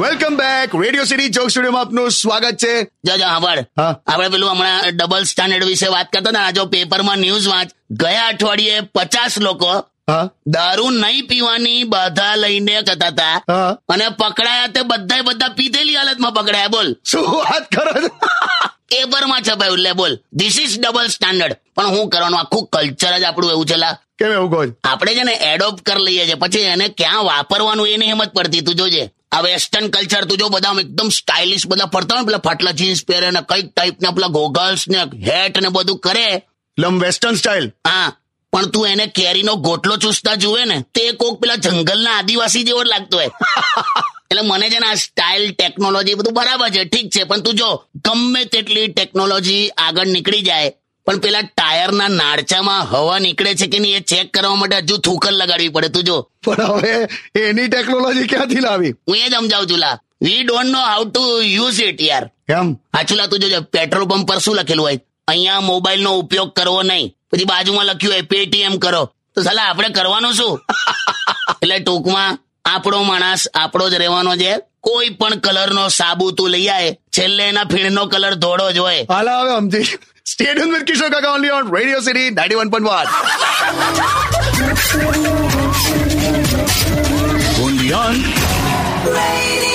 Welcome back. Radio city joke સ્ટુડિયોમાં આપનું સ્વાગત છે. જાજા જો આપણે પેલું હમણાં ડબલ સ્ટાન્ડર્ડ વિશે વાત કરતા હતા ને, જો પેપરમાં ન્યૂઝ વાંચ ગયા અઠવાડિયે પચાસ લોકો દારૂ નહીં પીવાની બાધા લઈને જતા હતા. અને પકડાયા તે બધા બધા પીધેલી હાલતમાં પકડાયા બોલ. શું વાત કરો પેપરમાં છપાયું લે બોલ ધીસ ઇઝ ડબલ સ્ટાન્ડર્ડ પણ હું કરવાનું આખું કલ્ચર જ આપણું એવું છે કેમ એવું કહો આપણે છે ને એડોપ્ટ કરી લઈએ છીએ. પછી એને ક્યાં વાપરવાનું એ નહીં હિંમત પડતી તું જોજે. આ વેસ્ટર્ન કલ્ચર તું જો બધા એકદમ સ્ટાઇલિશ બધા ફરતા હોય પેલા ફાટલા જીન્સ પહેરે ને કંઈક ટાઈપના પેલા ગોગલ્સ ને હેટ ને બધું કરે. લમ વેસ્ટર્ન સ્ટાઇલ હા પણ તું એને કેરીનો ગોટલો ચૂસતા જુએ ને તે કોક પેલા જંગલના આદિવાસી જેવો લાગતો હોય. એટલે મને છે ને આ સ્ટાઇલ ટેકનોલોજી બધું બરાબર છે ઠીક છે. પણ તું જો ગમે તેટલી ટેકનોલોજી આગળ નીકળી જાય પણ પેલા ટાયરના નાળચામાં હવા નીકળે છે કે નહીં એ ચેક કરવા માટે હજુ થૂકલ લગાડવી પડે. તું જો. પણ હવે એની ટેકનોલોજી ક્યાંથી લાવી? હું એ જ સમજાવું છું લા. We don't know how to use it યાર. કેમ? હાચુલા તું જોજે પેટ્રોલ પંપ પર શું લખેલું હોય? અહીંયા મોબાઈલ નો ઉપયોગ કરવો નહીં. પછી બાજુમાં લખ્યું હોય પેટીએમ કરો. તો સાલા આપણે કરવાનું શું? એટલે ટૂંકમાં આપણો માણસ આપણો જ રહેવાનો છે. કોઈ પણ કલર નો સાબુ તું લઈ આવે છેલ્લે એના ફીણનો કલર ધોળો જ હોય. હાલા હવે સમજી સ્ટેડિયમ વિથ કિશોર કાકા only on radio city 91.1 Studio, Joke